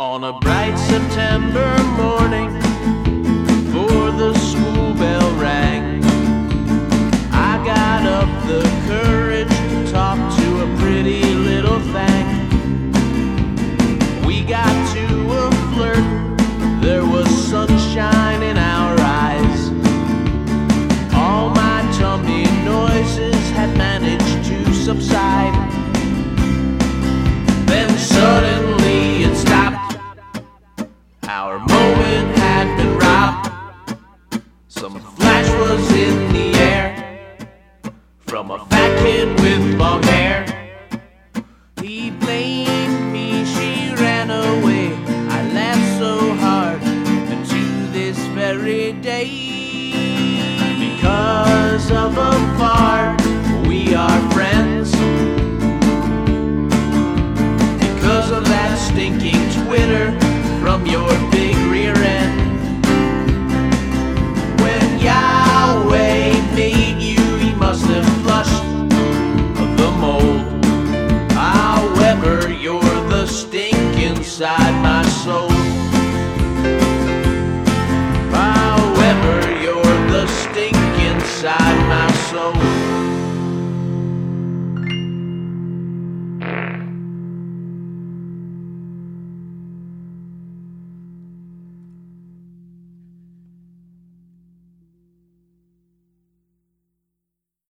On a bright September morning, before the school bell rang, I got up the courage to talk to a pretty little thing. We got to a flirt, there was sunshine in our eyes. All my tummy noises had managed to subside. Our moment had been robbed. Some flash was in the air from a fat kid with long hair. He blamed me, she ran away. I laughed so hard, and to this very day, because of a fart, we are friends. Because of that stinking Twitter from your inside my